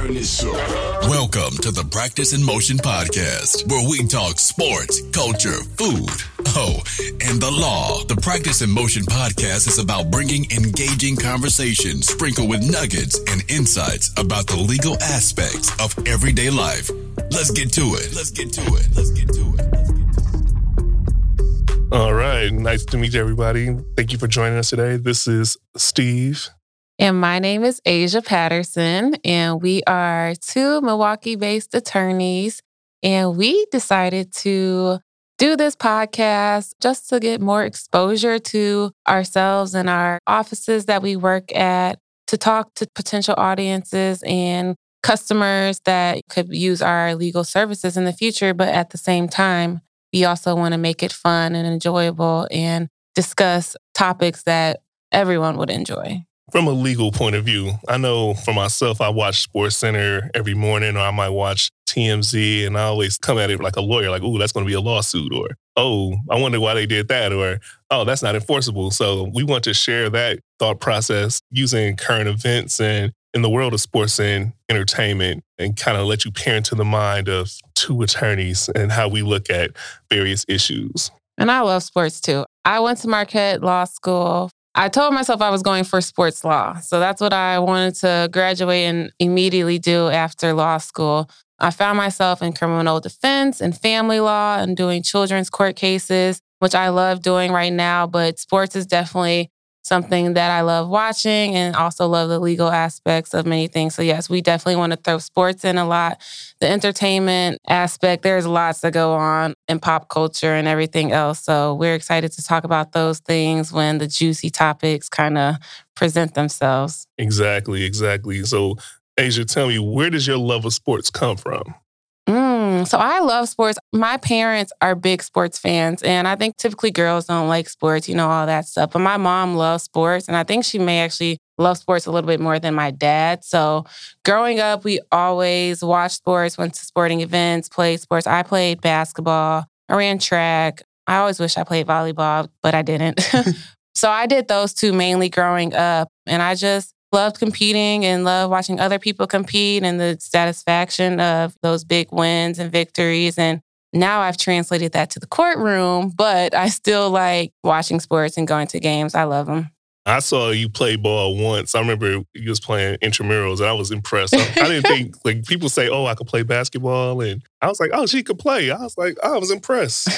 turn this up. Welcome to the Practice in Motion podcast, where we talk sports, culture, food, oh, and the law. The Practice in Motion podcast is about bringing engaging conversation sprinkled with nuggets and insights about the legal aspects of everyday life. Let's get to it. Let's get to it. Let's get to it. All right. Nice to meet you, everybody. Thank you for joining us today. This is Steve. And my name is Asia Patterson, and we are two Milwaukee based attorneys. And we decided to do this podcast just to get more exposure to ourselves and our offices that we work at, to talk to potential audiences and customers that could use our legal services in the future. But at the same time, we also want to make it fun and enjoyable and discuss topics that everyone would enjoy from a legal point of view, I know for myself, I watch Sports Center every morning, or I might watch TMZ, and I always come at it like a lawyer, like, "Oh, that's going to be a lawsuit," or "Oh, I wonder why they did that," or "Oh, that's not enforceable." So we want to share that thought process using current events and in the world of sports and entertainment, and kind of let you peer into the mind of two attorneys and how we look at various issues. And I love sports too. I went to Marquette Law School I told myself I was going for sports law. So that's what I wanted to graduate and immediately do after law school. I found myself in criminal defense and family law and doing children's court cases, which I love doing right now. But sports is definitely something that I love watching and also love the legal aspects of many things. So, yes, we definitely want to throw sports in a lot. The entertainment aspect, there's lots that go on in pop culture and everything else. So, we're excited to talk about those things when the juicy topics kind of present themselves. Exactly, exactly. So, Asia, tell me, where does your love of sports come from? Mm, so I love sports. My parents are big sports fans, and I think typically girls don't like sports, you know, all that stuff. But my mom loves sports, and I think she may actually love sports a little bit more than my dad. So growing up, we always watched sports, went to sporting events, played sports. I played basketball, I ran track. I always wish I played volleyball, but I didn't. so I did those two mainly growing up, and I just loved competing and loved watching other people compete and the satisfaction of those big wins and victories. And now I've translated that to the courtroom, but I still like watching sports and going to games. I love them. I saw you play ball once. I remember you was playing intramurals, and I was impressed. I, I didn't think like people say, "Oh, I could play basketball," and I was like, "Oh, she could play." I was like, I was impressed.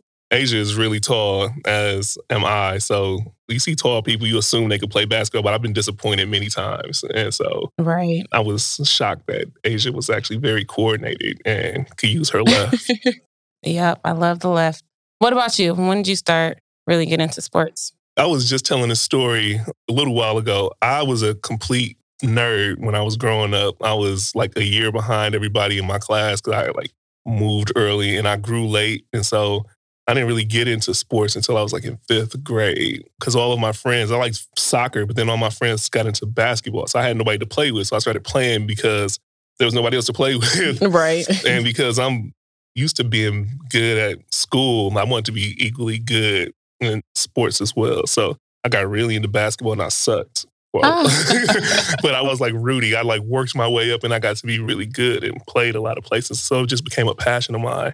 Asia is really tall, as am I. So you see tall people, you assume they could play basketball, but I've been disappointed many times. And so right. I was shocked that Asia was actually very coordinated and could use her left. yep, I love the left. What about you? When did you start really get into sports? I was just telling a story a little while ago. I was a complete nerd when I was growing up. I was like a year behind everybody in my class because I like moved early and I grew late. And so I didn't really get into sports until I was like in fifth grade because all of my friends, I like soccer, but then all my friends got into basketball. So I had nobody to play with. So I started playing because there was nobody else to play with. Right. and because I'm used to being good at school, I wanted to be equally good in sports as well. So I got really into basketball and I sucked. Well, oh. but I was like Rudy. I like worked my way up and I got to be really good and played a lot of places. So it just became a passion of mine.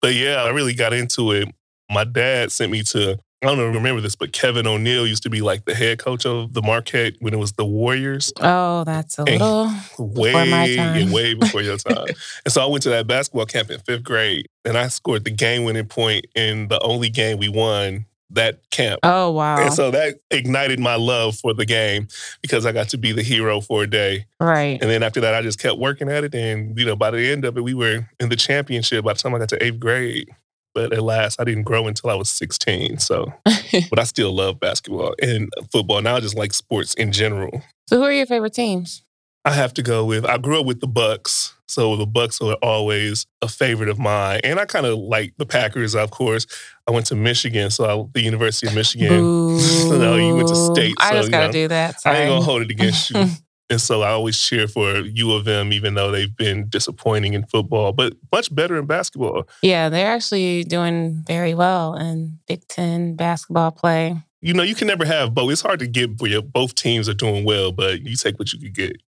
But yeah, I really got into it. My dad sent me to, I don't know, remember this, but Kevin O'Neill used to be like the head coach of the Marquette when it was the Warriors. Oh, that's a little way, before my time. way before your time. and so I went to that basketball camp in fifth grade and I scored the game winning point in the only game we won that camp. Oh wow. And so that ignited my love for the game because I got to be the hero for a day. Right. And then after that I just kept working at it and you know by the end of it we were in the championship by the time I got to 8th grade. But at last I didn't grow until I was 16. So but I still love basketball and football. Now I just like sports in general. So who are your favorite teams? I have to go with I grew up with the Bucks. So the Bucks are always a favorite of mine. And I kind of like the Packers, of course. I went to Michigan, so I, the University of Michigan. so no, you went to state. I so, just gotta know, do that. Sorry. I ain't gonna hold it against you. and so I always cheer for U of M, even though they've been disappointing in football, but much better in basketball. Yeah, they're actually doing very well in Big Ten basketball play. You know, you can never have both. It's hard to get both teams are doing well, but you take what you can get.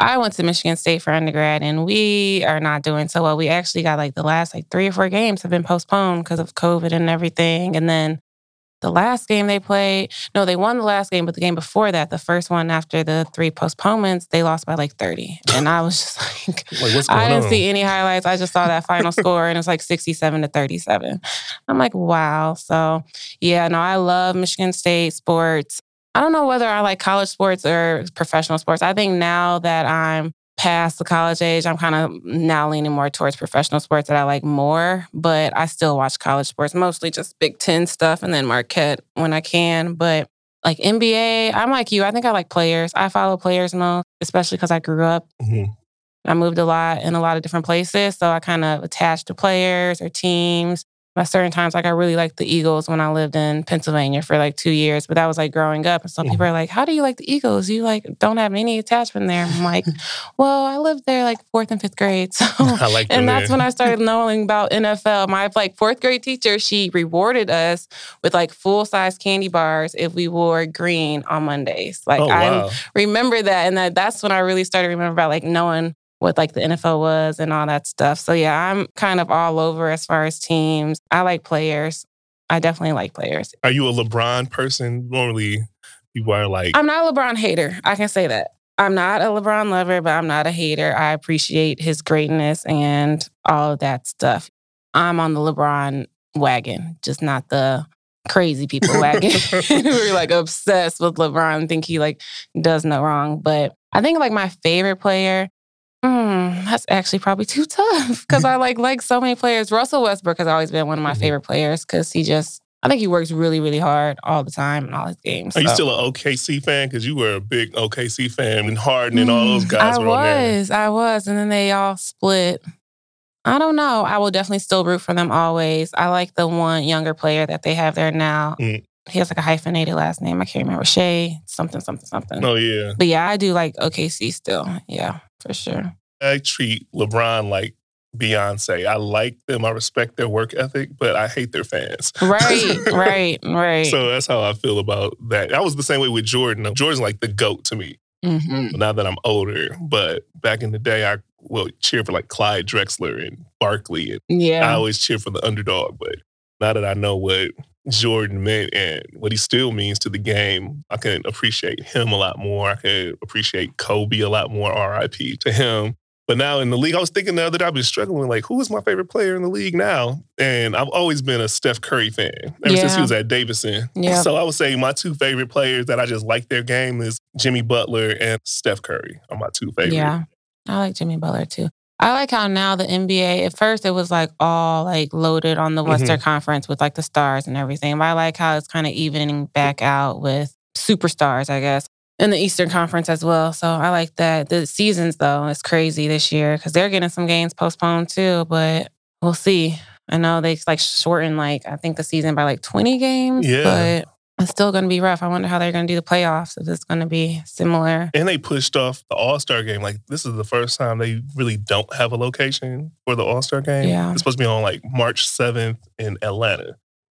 I went to Michigan State for undergrad and we are not doing so well. We actually got like the last like three or four games have been postponed because of COVID and everything. And then the last game they played, no, they won the last game, but the game before that, the first one after the three postponements, they lost by like 30. And I was just like, like I didn't on? see any highlights. I just saw that final score and it was like 67 to 37. I'm like, wow. So, yeah, no, I love Michigan State sports. I don't know whether I like college sports or professional sports. I think now that I'm past the college age, I'm kind of now leaning more towards professional sports that I like more, but I still watch college sports, mostly just Big Ten stuff and then Marquette when I can. But like NBA, I'm like you. I think I like players. I follow players most, especially because I grew up. Mm-hmm. I moved a lot in a lot of different places. So I kind of attached to players or teams at certain times, like I really liked the Eagles when I lived in Pennsylvania for like two years, but that was like growing up. And so people are like, How do you like the Eagles? You like don't have any attachment there. I'm like, Well, I lived there like fourth and fifth grade. So I like and that's when I started knowing about NFL. My like fourth grade teacher, she rewarded us with like full size candy bars if we wore green on Mondays. Like oh, wow. I remember that. And that that's when I really started remember about like knowing what like the NFL was and all that stuff. So yeah, I'm kind of all over as far as teams. I like players. I definitely like players. Are you a LeBron person? Normally people are like I'm not a LeBron hater. I can say that. I'm not a LeBron lover, but I'm not a hater. I appreciate his greatness and all of that stuff. I'm on the LeBron wagon, just not the crazy people wagon who are like obsessed with LeBron, think he like does no wrong. But I think like my favorite player Mm, that's actually probably too tough because I like like so many players. Russell Westbrook has always been one of my mm-hmm. favorite players because he just I think he works really really hard all the time in all his games. Are so. you still an OKC fan? Because you were a big OKC fan and Harden and all those mm, guys. I was, I was, and then they all split. I don't know. I will definitely still root for them always. I like the one younger player that they have there now. Mm. He has like a hyphenated last name. I can't remember. Shai, something, something, something. Oh, yeah. But yeah, I do like OKC still. Yeah for sure. I treat LeBron like Beyonce. I like them. I respect their work ethic, but I hate their fans. Right, right, right. so that's how I feel about that. I was the same way with Jordan. Jordan's like the goat to me. Mm-hmm. Now that I'm older, but back in the day, I will cheer for like Clyde Drexler and Barkley, and yeah, I always cheer for the underdog. But now that I know what Jordan meant and what he still means to the game, I can appreciate him a lot more. I can appreciate Kobe a lot more, RIP to him. But now in the league, I was thinking the other day, I've been struggling like, who is my favorite player in the league now? And I've always been a Steph Curry fan ever yeah. since he was at Davidson. Yeah. So I would say my two favorite players that I just like their game is Jimmy Butler and Steph Curry are my two favorite. Yeah. I like Jimmy Butler too. I like how now the NBA, at first it was like all like loaded on the Western mm-hmm. Conference with like the stars and everything. But I like how it's kind of evening back out with superstars, I guess, in the Eastern Conference as well. So I like that. The seasons though, is crazy this year because they're getting some games postponed too, but we'll see. I know they like shortened like I think the season by like 20 games. Yeah. But it's still going to be rough. I wonder how they're going to do the playoffs. If it's going to be similar. And they pushed off the All Star game. Like this is the first time they really don't have a location for the All Star game. Yeah, it's supposed to be on like March seventh in Atlanta.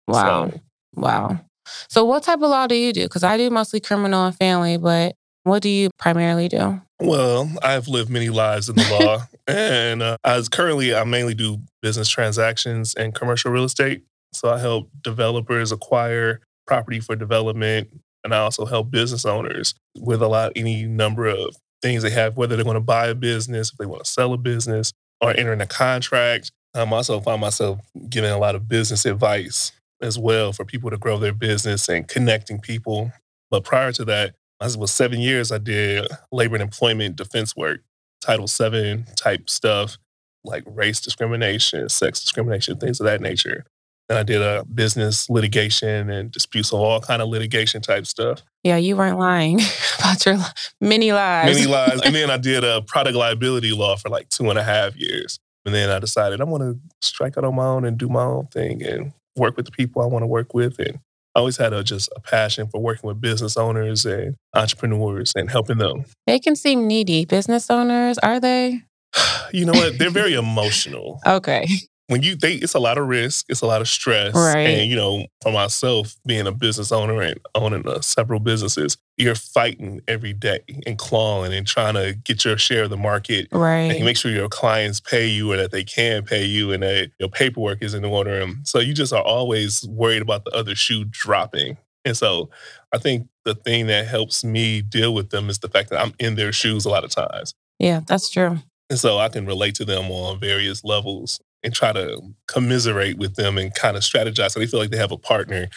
Wow, so. wow. So, what type of law do you do? Because I do mostly criminal and family, but what do you primarily do? Well, I've lived many lives in the law, and uh, as currently, I mainly do business transactions and commercial real estate. So I help developers acquire property for development. And I also help business owners with a lot, any number of things they have, whether they're going to buy a business, if they want to sell a business, or entering a contract. Um, I'm also find myself giving a lot of business advice as well for people to grow their business and connecting people. But prior to that, I was seven years I did labor and employment defense work, Title VII type stuff, like race discrimination, sex discrimination, things of that nature. Then I did a business litigation and disputes of all kind of litigation type stuff. Yeah, you weren't lying about your many lies. Many lies. and then I did a product liability law for like two and a half years. And then I decided I want to strike out on my own and do my own thing and work with the people I want to work with. And I always had a, just a passion for working with business owners and entrepreneurs and helping them. They can seem needy. Business owners, are they? you know what? They're very emotional. Okay. When you think it's a lot of risk, it's a lot of stress. Right. And you know, for myself, being a business owner and owning uh, several businesses, you're fighting every day and clawing and trying to get your share of the market. Right. And make sure your clients pay you or that they can pay you and that your paperwork is in order. And so you just are always worried about the other shoe dropping. And so I think the thing that helps me deal with them is the fact that I'm in their shoes a lot of times. Yeah, that's true. And so I can relate to them on various levels and try to commiserate with them and kind of strategize so they feel like they have a partner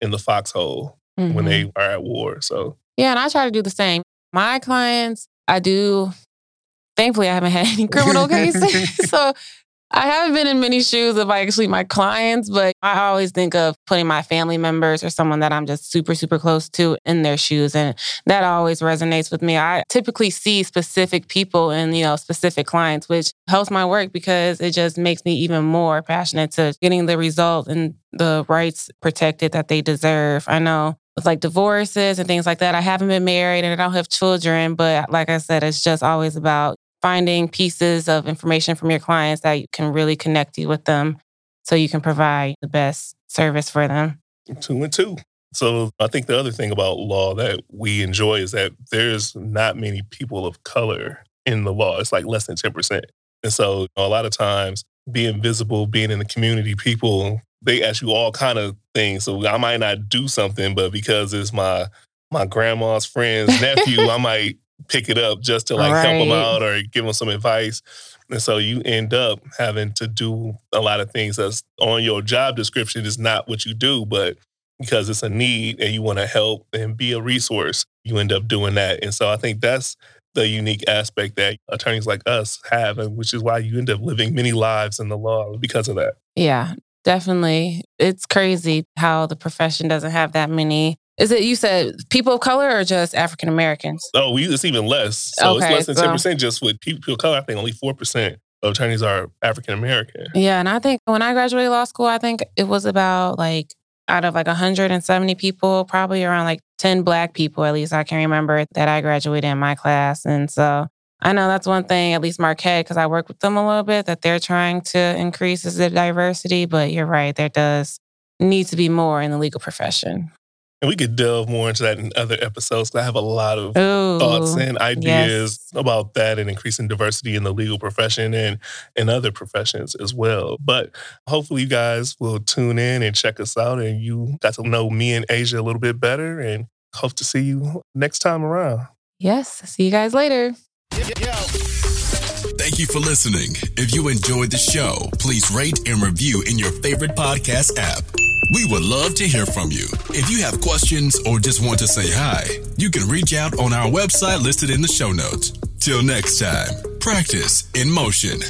in the foxhole mm-hmm. when they are at war. So yeah, and I try to do the same. My clients, I do. Thankfully, I haven't had any criminal cases, so I haven't been in many shoes of actually my clients, but I always think of putting my family members or someone that I'm just super, super close to in their shoes. And that always resonates with me. I typically see specific people and, you know, specific clients, which helps my work because it just makes me even more passionate to getting the result and the rights protected that they deserve. I know with like divorces and things like that. I haven't been married and I don't have children, but like I said, it's just always about finding pieces of information from your clients that can really connect you with them so you can provide the best service for them. Two and two. So I think the other thing about law that we enjoy is that there's not many people of color in the law. It's like less than 10%. And so a lot of times being visible, being in the community, people, they ask you all kind of things. So I might not do something, but because it's my my grandma's friend's nephew, I might pick it up just to like right. help them out or give them some advice. And so you end up having to do a lot of things that's on your job description is not what you do, but because it's a need and you want to help and be a resource, you end up doing that. And so I think that's the unique aspect that attorneys like us have, and which is why you end up living many lives in the law because of that. Yeah, definitely. It's crazy how the profession doesn't have that many is it you said people of color or just African Americans? Oh, we it's even less. So okay, it's less than ten percent just with people of color. I think only four percent of attorneys are African American. Yeah, and I think when I graduated law school, I think it was about like out of like 170 people, probably around like 10 black people, at least I can remember that I graduated in my class. And so I know that's one thing, at least Marquette, because I work with them a little bit, that they're trying to increase is the diversity. But you're right, there does need to be more in the legal profession. And we could delve more into that in other episodes. I have a lot of Ooh, thoughts and ideas yes. about that and increasing diversity in the legal profession and in other professions as well. But hopefully, you guys will tune in and check us out, and you got to know me and Asia a little bit better. And hope to see you next time around. Yes. See you guys later. Thank you for listening. If you enjoyed the show, please rate and review in your favorite podcast app. We would love to hear from you. If you have questions or just want to say hi, you can reach out on our website listed in the show notes. Till next time, practice in motion.